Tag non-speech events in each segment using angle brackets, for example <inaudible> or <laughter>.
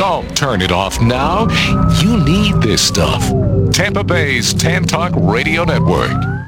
Don't turn it off now. You need this stuff. Tampa Bay's Tan Talk Radio Network.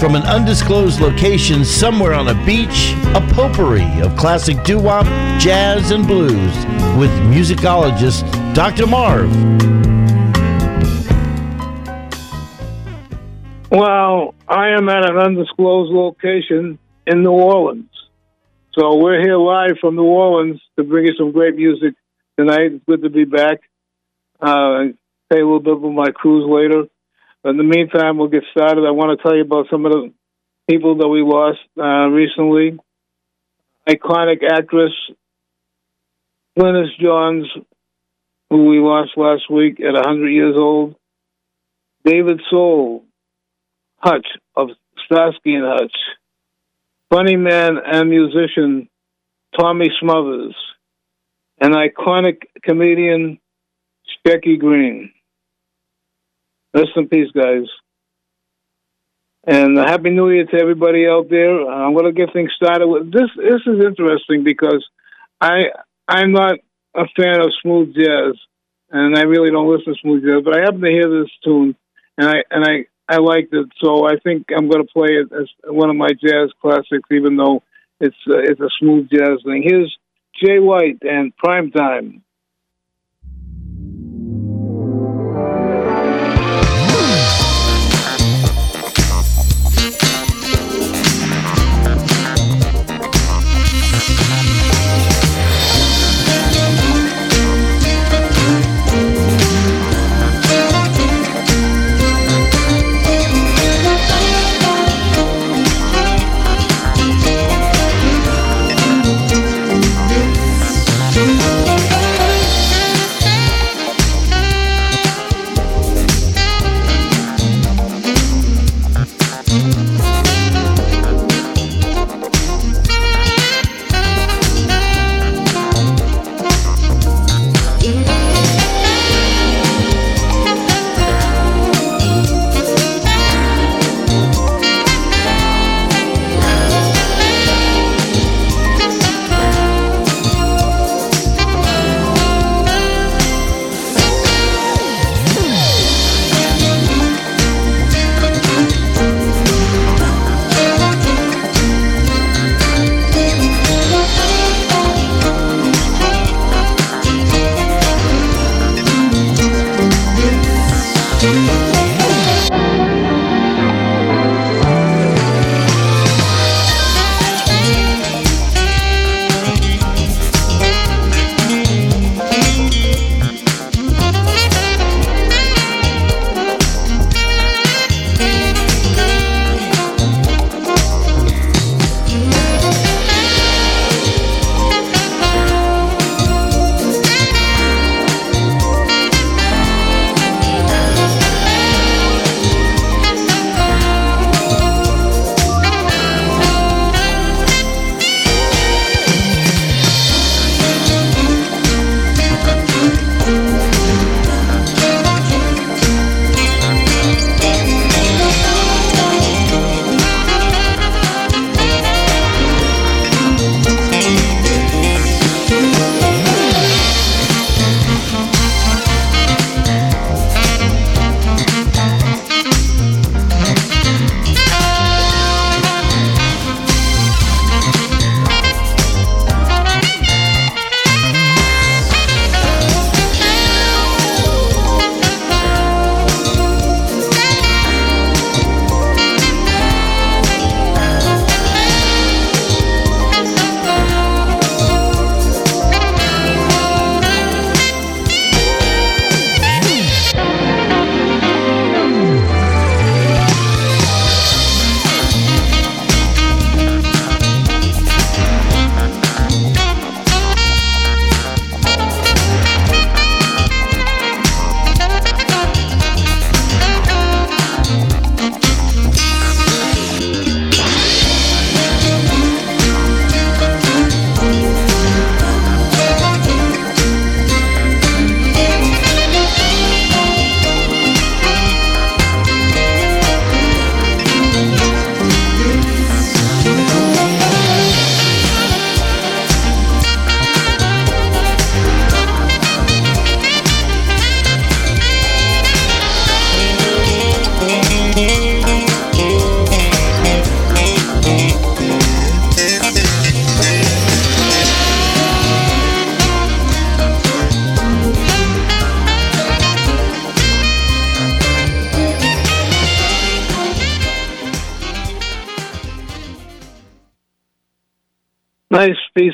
From an undisclosed location somewhere on a beach, a potpourri of classic doo wop, jazz, and blues with musicologist Dr. Marv. Well, I am at an undisclosed location in New Orleans. So we're here live from New Orleans to bring you some great music tonight. It's good to be back. Uh, pay a little bit of my cruise later. But in the meantime, we'll get started. I want to tell you about some of the people that we lost uh, recently. Iconic actress Glynis Johns, who we lost last week at 100 years old. David Soul, Hutch of Starsky and Hutch. Funny man and musician Tommy Smothers. An iconic comedian, Shecky Greene. Rest in peace, guys. And Happy New Year to everybody out there. I'm going to get things started with this. This is interesting because I I'm not a fan of smooth jazz, and I really don't listen to smooth jazz. But I happen to hear this tune, and I and I I liked it, so I think I'm going to play it as one of my jazz classics, even though it's uh, it's a smooth jazz thing. Here's Jay White and Prime Time.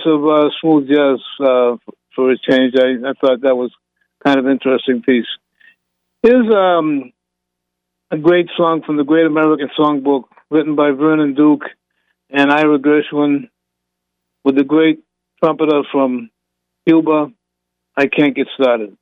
Of uh, smooth jazz uh, for a change. I, I thought that was kind of interesting piece. Here's um, a great song from the Great American Songbook, written by Vernon Duke and Ira Gershwin, with the great trumpeter from Cuba. I can't get started.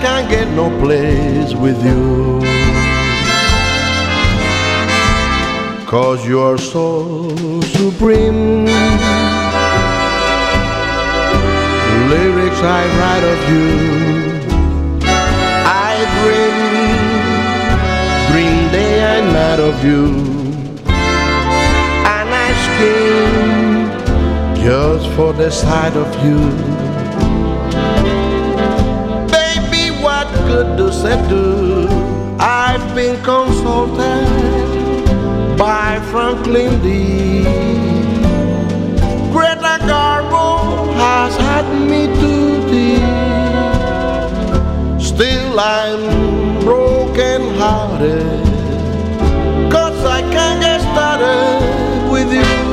Can't get no place with you. Cause you're so supreme. Lyrics I write of you. I dream, dream day and night of you. And I scheme just for the sight of you. Do? I've been consulted by Franklin D. Greta Garbo has had me to thee. Still I'm broken hearted. Cause I can't get started with you.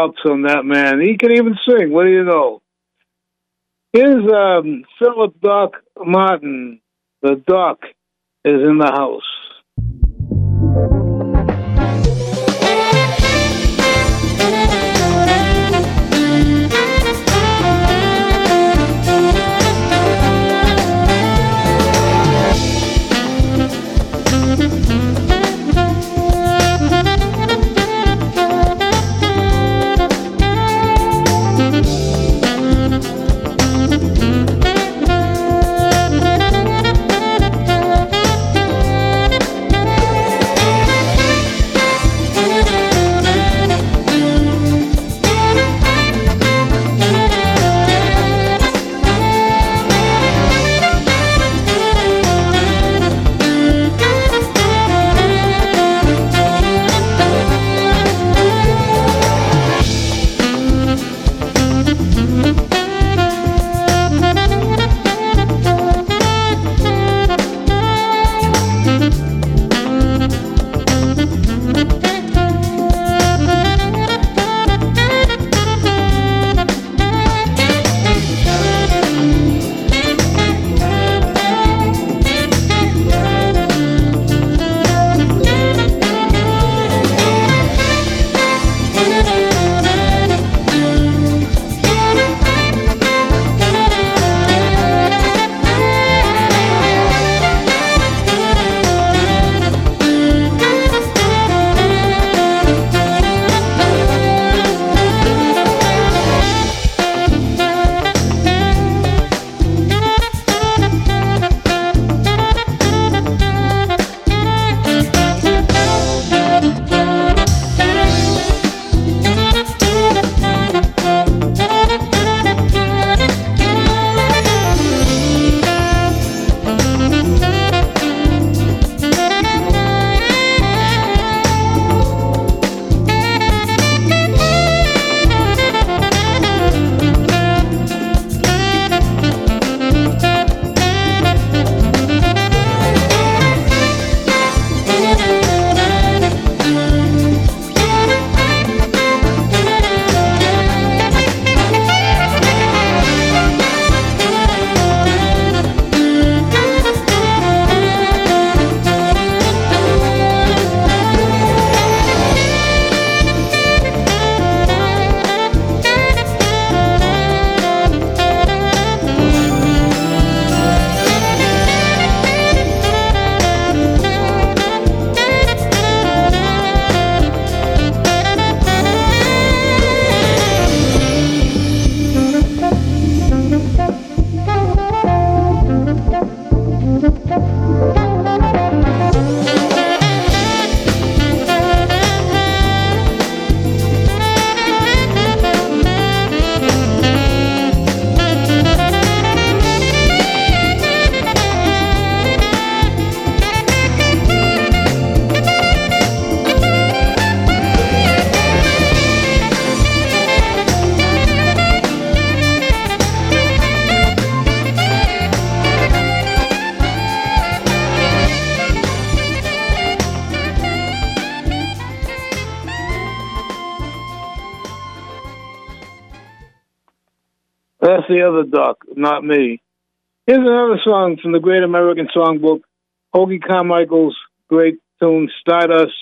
Chops on that man. He can even sing. What do you know? Here's um, Philip Doc Martin. The Doc is in the house. The other duck, not me. Here's another song from the Great American Songbook, Hoagy Carmichael's great tune, Stardust,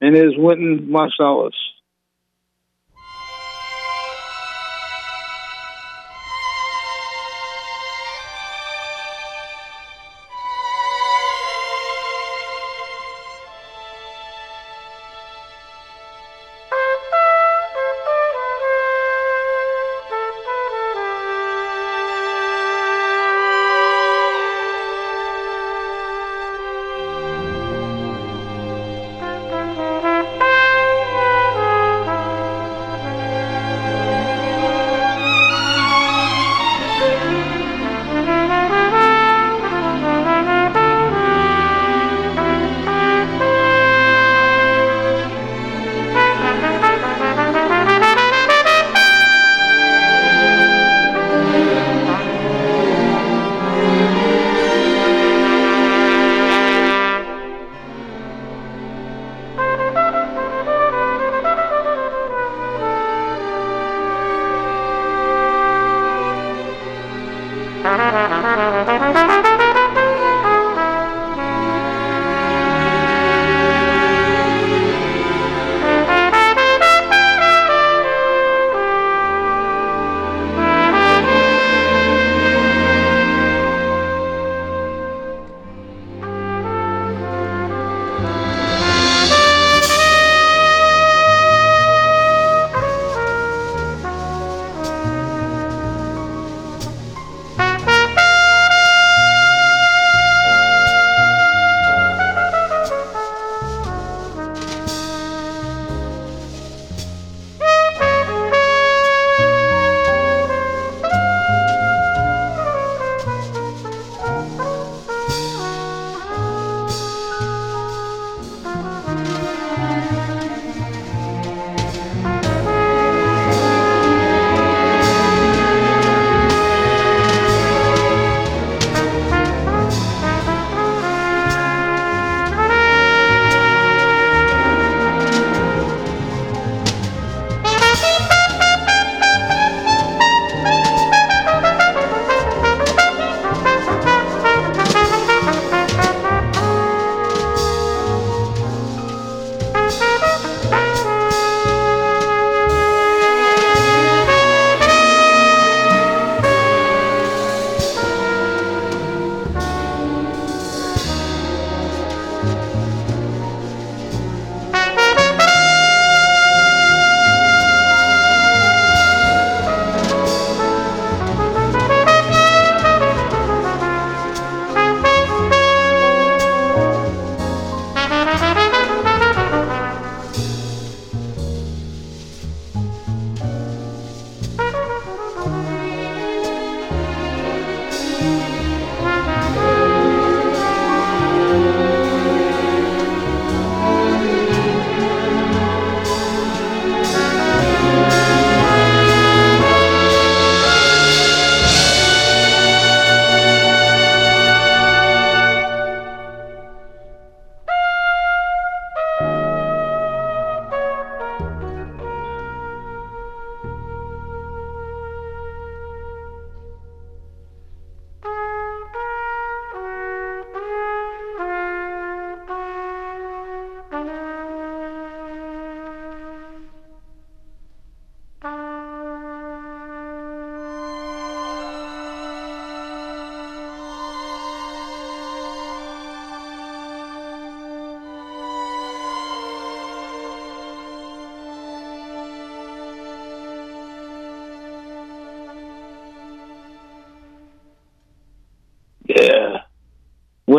and here's Wynton Marsalis.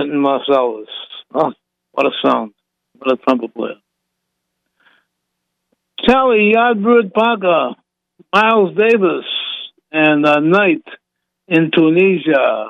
Wynton Marsalis. Oh, what a sound. What a trumpet player. Charlie Yardbird Parker, Miles Davis, and uh, Night in Tunisia.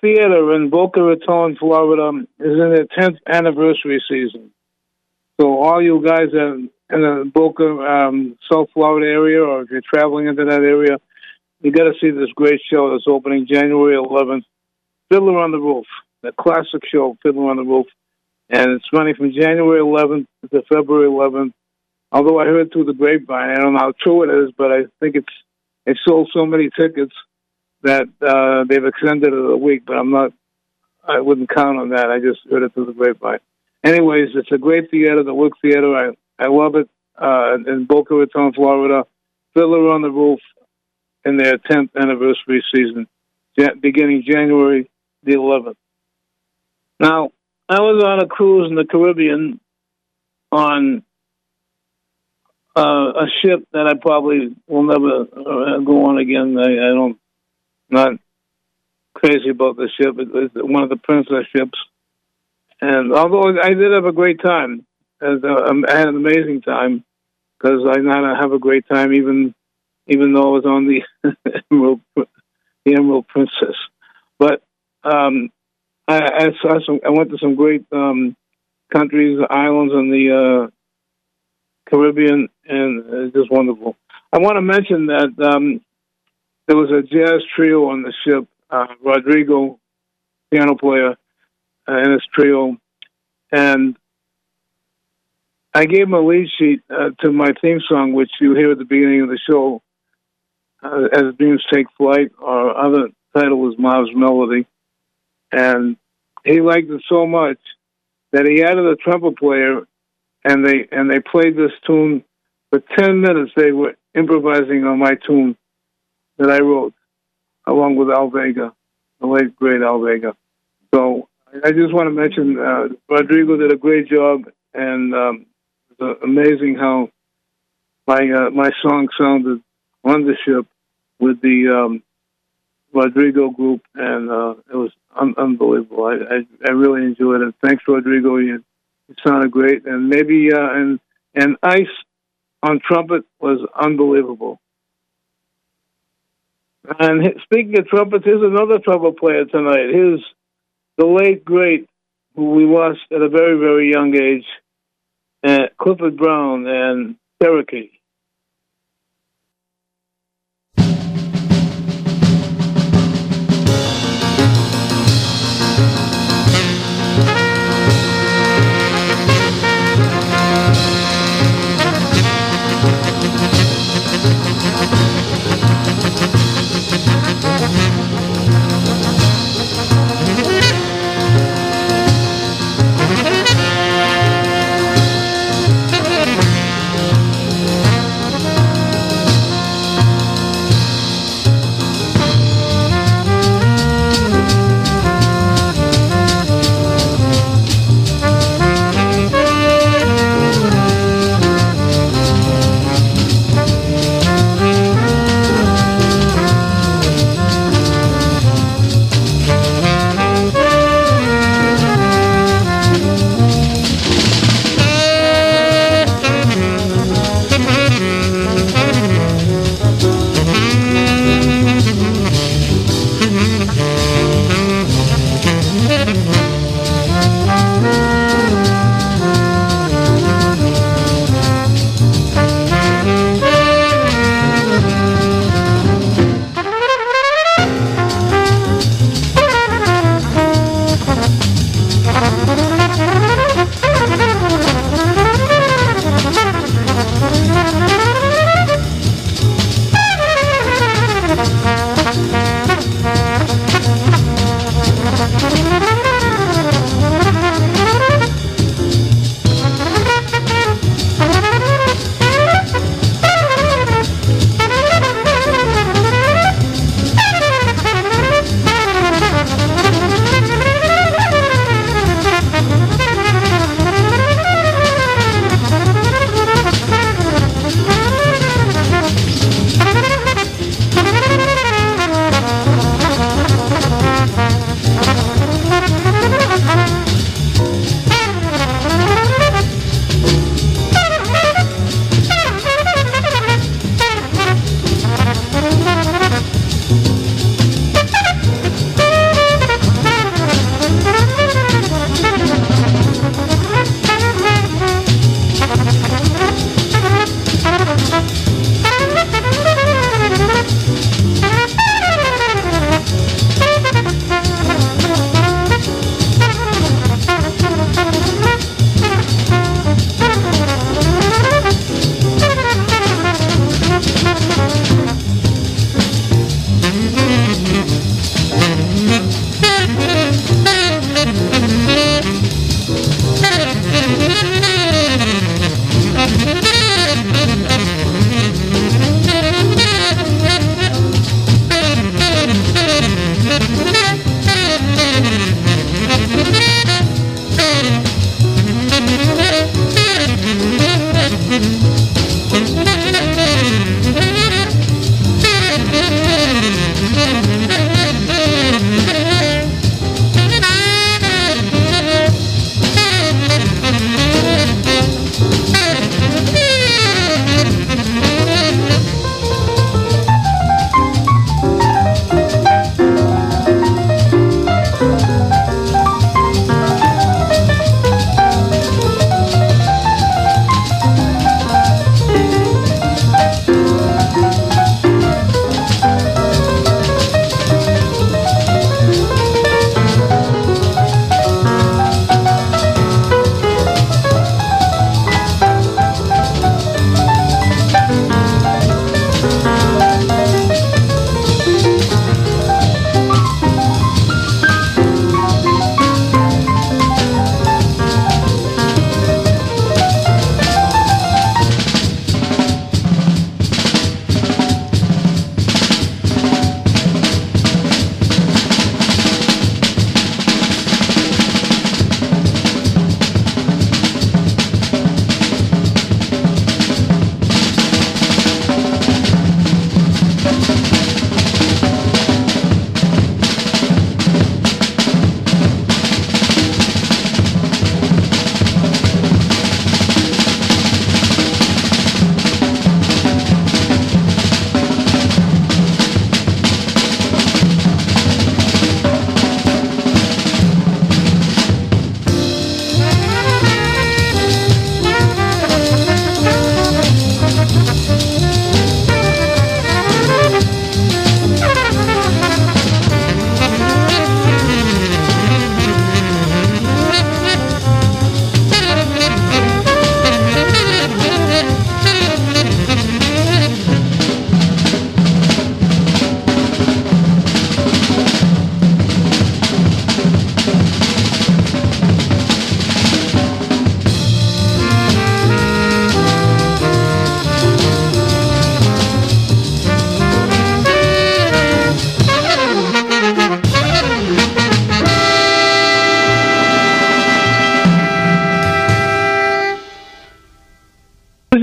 Theater in Boca Raton, Florida, is in their 10th anniversary season. So, all you guys in, in the Boca, um, South Florida area, or if you're traveling into that area, you got to see this great show that's opening January 11th. Fiddler on the Roof, the classic show, Fiddler on the Roof. And it's running from January 11th to February 11th. Although I heard through the grapevine, I don't know how true it is, but I think it's it sold so many tickets that uh, they've extended it a week, but I'm not. I wouldn't count on that. I just heard it through the grapevine. Anyways, it's a great theater, the Wick Theater. I I love it uh, in Boca Raton, Florida. Fiddler on the Roof in their 10th anniversary season, beginning January the 11th. Now, I was on a cruise in the Caribbean on uh, a ship that I probably will never uh, go on again. I, I don't not crazy about the ship. It was one of the princess ships, and although I did have a great time, as uh, I had an amazing time because I now have a great time even even though I was on the <laughs> Emerald, the Emerald Princess. But um, I, I saw some. I went to some great um, countries, islands in the uh, Caribbean, and it's just wonderful. I want to mention that um, there was a jazz trio on the ship. Uh, Rodrigo, piano player, uh, in his trio, and I gave him a lead sheet uh, to my theme song, which you hear at the beginning of the show, uh, as Dreams Take Flight. Our other title was Marv's Melody, and he liked it so much that he added a trumpet player, and they and they played this tune for ten minutes. They were improvising on my tune that I wrote, along with Al Vega, the late great Al Vega. So I just want to mention uh, Rodrigo did a great job, and um, it's amazing how my uh, my song sounded on the ship with the um, Rodrigo group, and uh, it was un- unbelievable. I, I, I really enjoyed it. Thanks, Rodrigo. You, you sounded great, and maybe uh, and and Ice on trumpet was unbelievable. And speaking of trumpets, here's another trumpet player tonight. Here's the late great, who we lost at a very very young age, uh, Clifford Brown and Cherokee.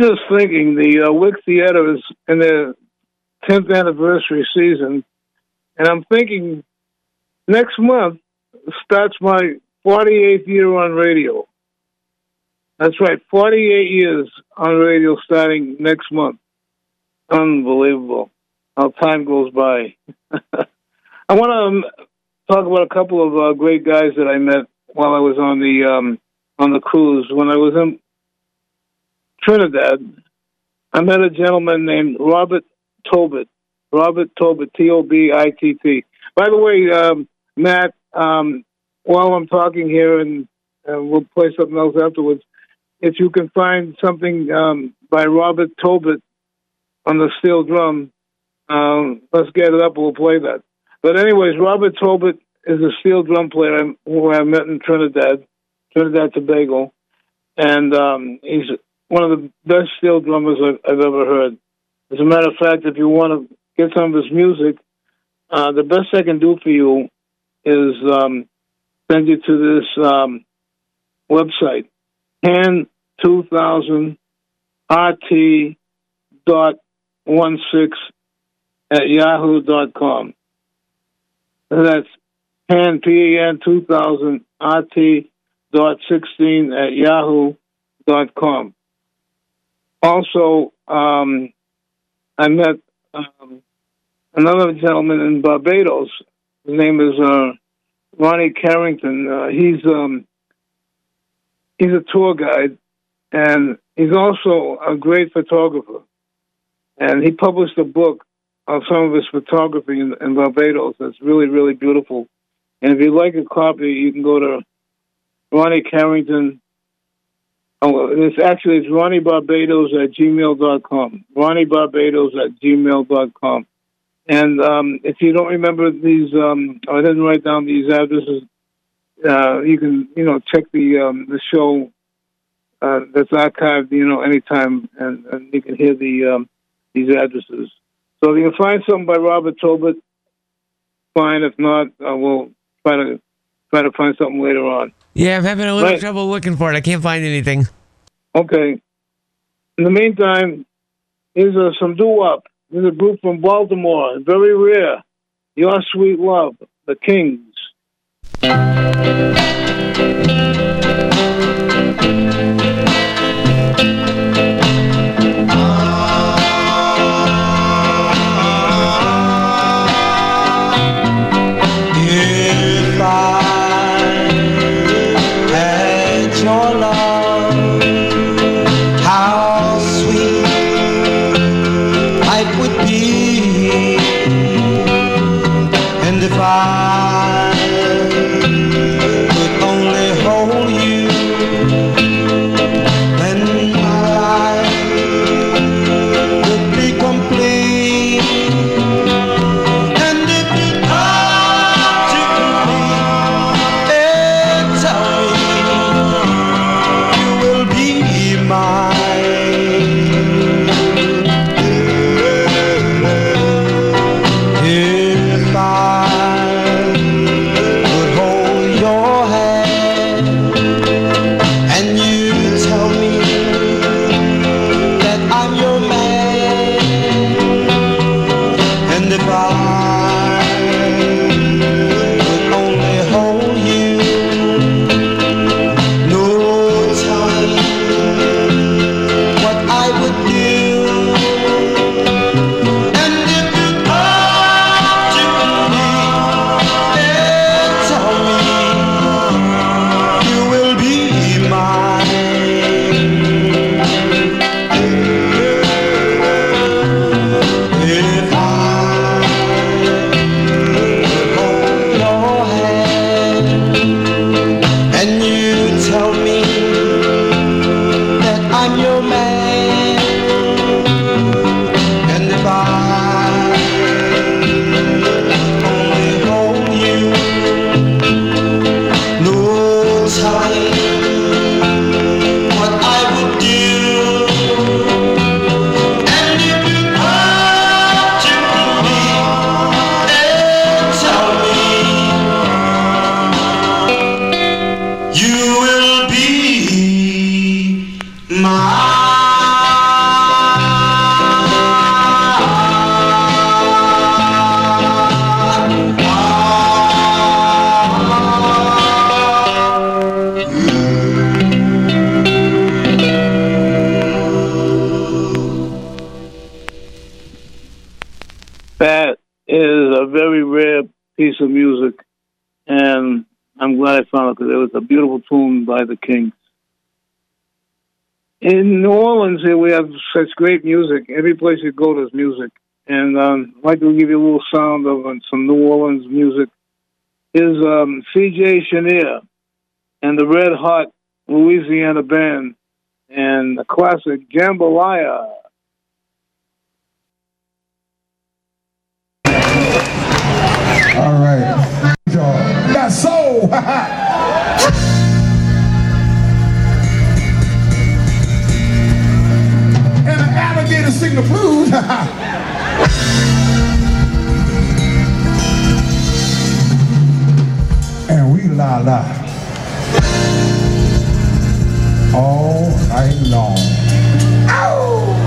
Just thinking the uh, Wick Theater is in their 10th anniversary season, and I'm thinking next month starts my 48th year on radio. That's right, 48 years on radio starting next month. Unbelievable how time goes by. <laughs> I want to um, talk about a couple of uh, great guys that I met while I was on the um, on the cruise. When I was in Trinidad, I met a gentleman named Robert Tobitt. Robert Tobitt, T O B I T T. By the way, um, Matt, um, while I'm talking here, and we'll play something else afterwards, if you can find something um, by Robert Tobitt on the steel drum, um, let's get it up. We'll play that. But anyways, Robert Tobitt is a steel drum player who I met in Trinidad, Trinidad Tobago, and um, he's one of the best steel drummers I've, I've, ever heard. As a matter of fact, if you want to get some of his music, uh, the best I can do for you is um, send you to this um, website, pan2000 rt dot one six at yahoo dot com. That's pan p a n two thousand rt dot sixteen at yahoo dot com. Also, um, I met um, another gentleman in Barbados. His name is uh, Ronnie Carrington. Uh, he's um, he's a tour guide, and he's also a great photographer. And he published a book of some of his photography in, in Barbados. That's really, really beautiful. And if you'd like a copy, you can go to Ronnie Carrington Oh, it's actually it's Ronnie Barbados at gmail.com. Ronnie Barbados at gmail.com. And um, if you don't remember these, um, I didn't write down these addresses. Uh, you can, you know, check the um, the show uh, that's archived, you know, anytime, and, and you can hear the um, these addresses. So if you can find something by Robert Tobitt, fine. If not, uh, we'll try to try to find something later on. Yeah, I'm having a little trouble looking for it. I can't find anything. Okay. In the meantime, here's uh, some doo wop. There's a group from Baltimore, very rare. Your Sweet Love, the Kings. A beautiful tune by the Kings. In New Orleans, here we have such great music. Every place you go, there's music, and um, I'd like to give you a little sound of uh, some New Orleans music. Is um, C.J. Chenier and the Red Hot Louisiana Band and the classic Jambalaya. All right. That's soul. <laughs> and an alligator sing the blues. <laughs> and we la la all night long. Goodbye,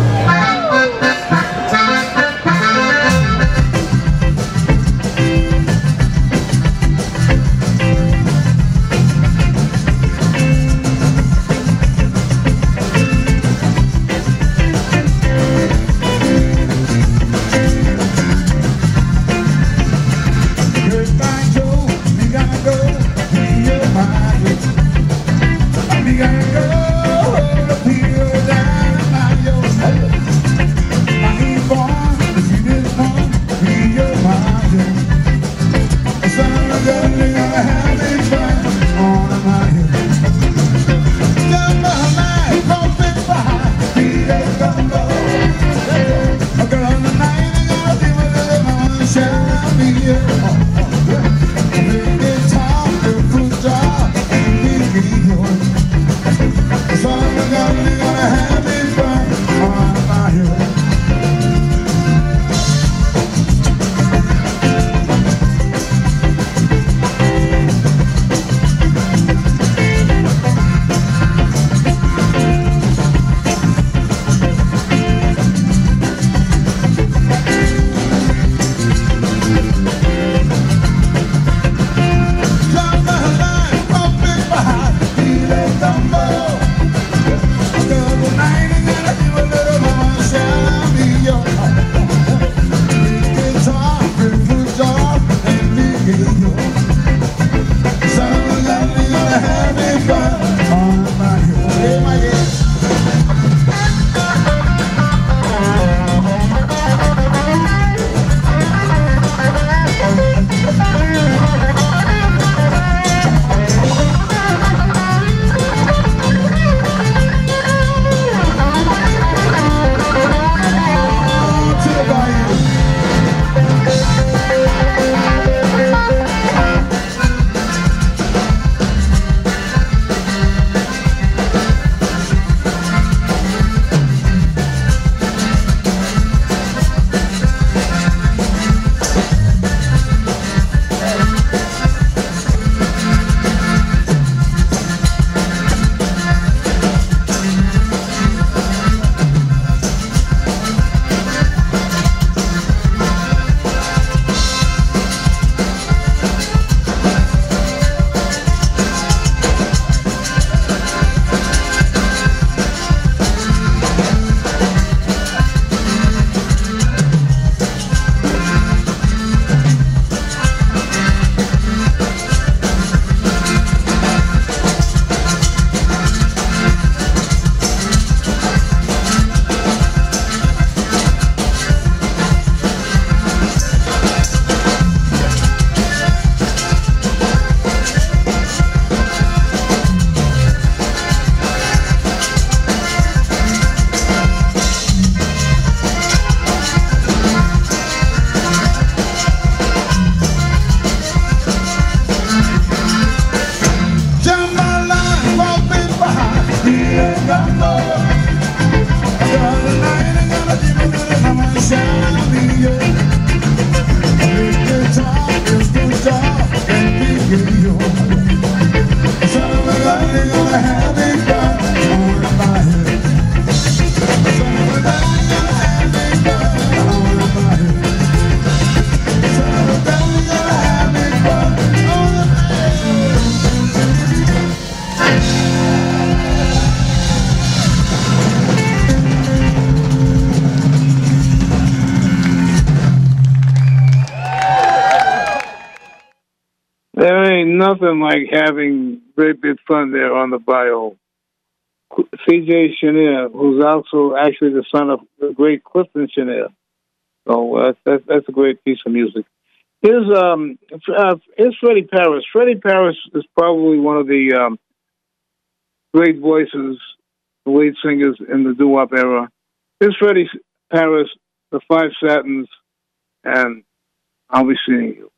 nothing like having great big fun there on the bayou. C.J. Chenier, who's also actually the son of the great Clifton Chenier. So uh, that's that's a great piece of music. Here's um uh, here's Freddie Parris. Freddie Parris is probably one of the um, great voices, the lead singers in the doo-wop era. Here's Freddie Parris, the Five Satins, and I'll be seeing you.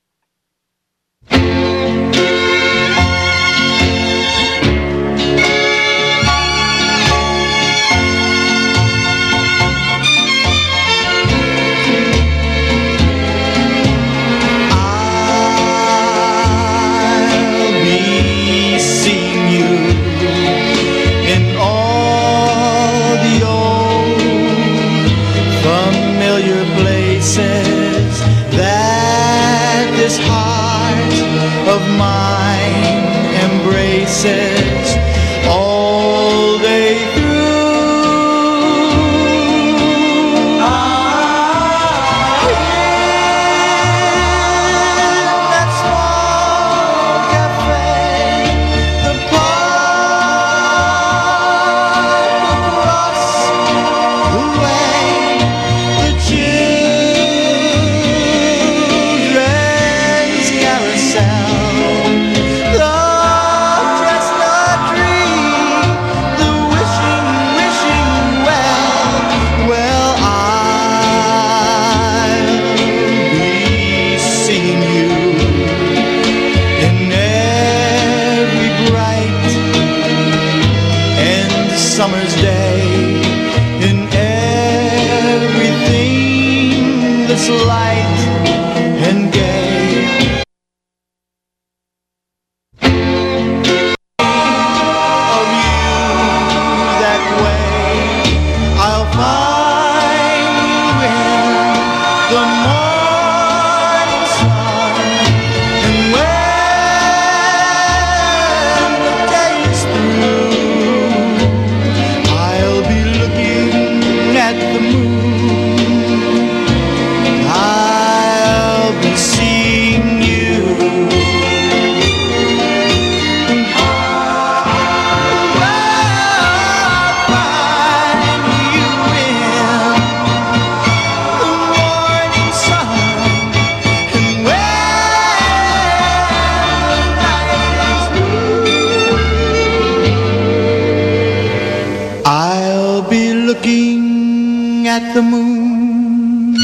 The moon,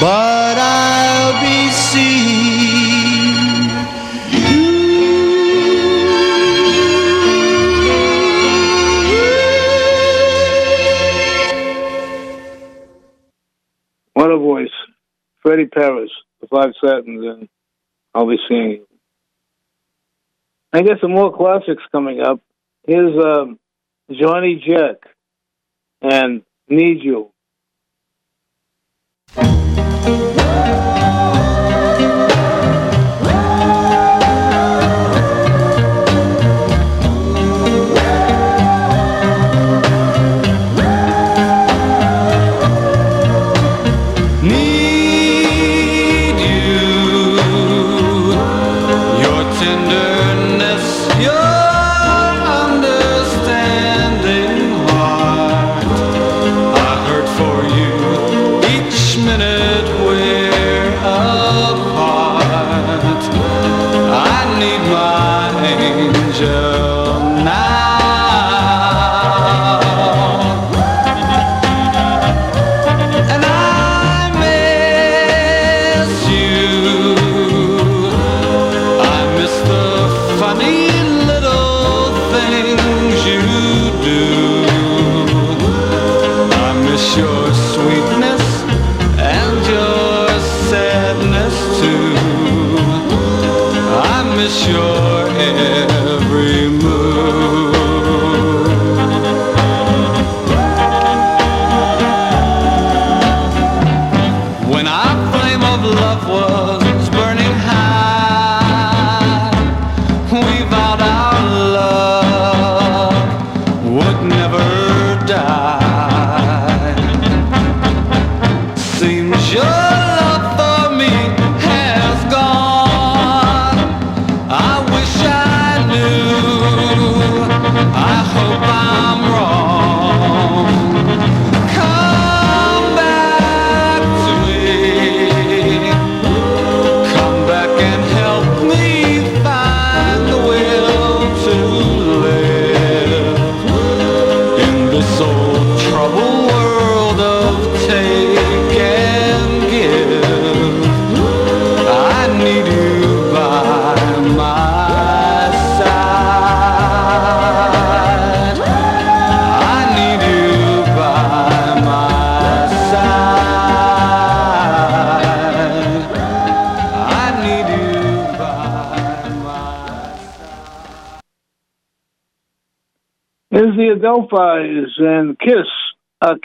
but I'll be seeing you. What a voice. Freddie Parris, the Five Satins, and I'll be seeing you. I got some more classics coming up. Here's um, Johnny Jack and Need You. Uh, a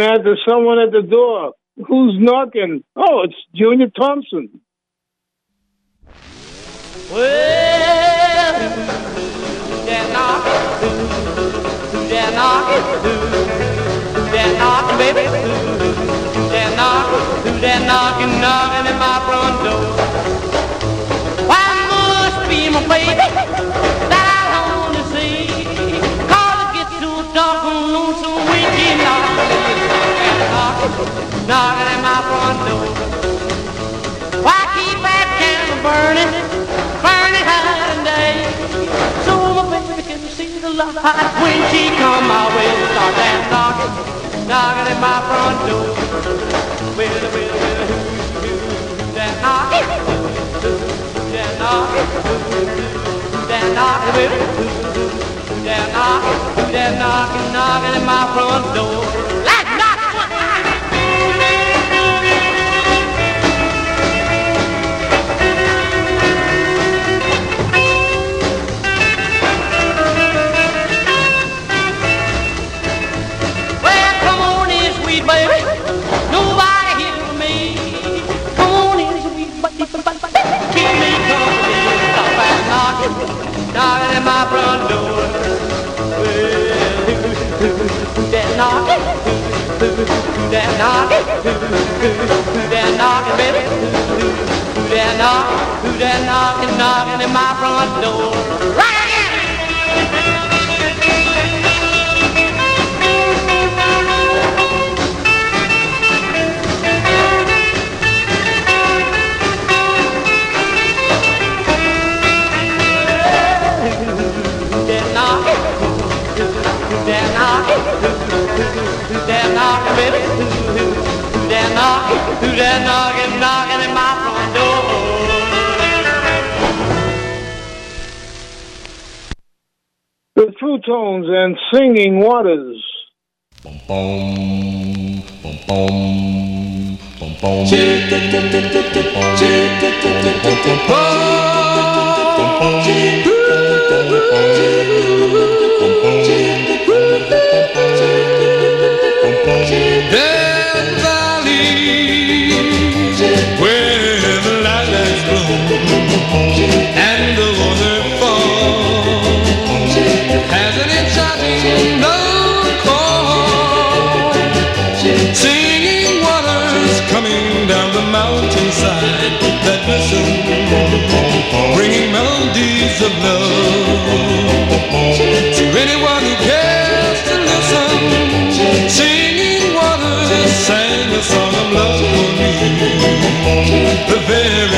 There's someone at the door. Who's knocking? Oh, it's Junior Thompson. Well, that knocking, that knocking, baby, that knocking, that knocking, knocking at my front door. Why must be my baby knocking, at my front door. Why keep that candle burning, burning high and day? So my baby can see the light when she come my way. Start that knocking, knocking at my front door. Well, well, well, who, that knocking? That knocking? That knocking? Well, who, that knocking? That knocking, knocking at my front door? Knocking at my front door. Who, that knocking? Who, that knocking? Who, that knocking, baby? Who that knocking? Who that knocking, knocking at my front door? Right Who that knocking, baby? Who that knocking? Who that knocking, knocking at my front door? The True Tones and Singing Waters. Boom, boom, boom. Where the and the waterfall has an enchanting call. Singing waters coming down the mountainside that listen, bringing melodies of love. song of love for me. The very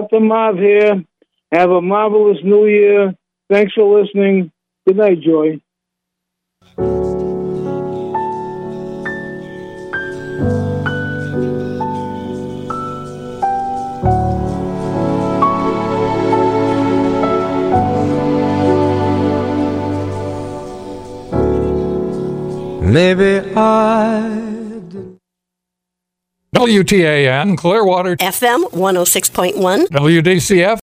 Cutler here. Have a marvelous new year. Thanks for listening. Good night, Joy. Maybe I WTAN Clearwater FM 106.1 WDCF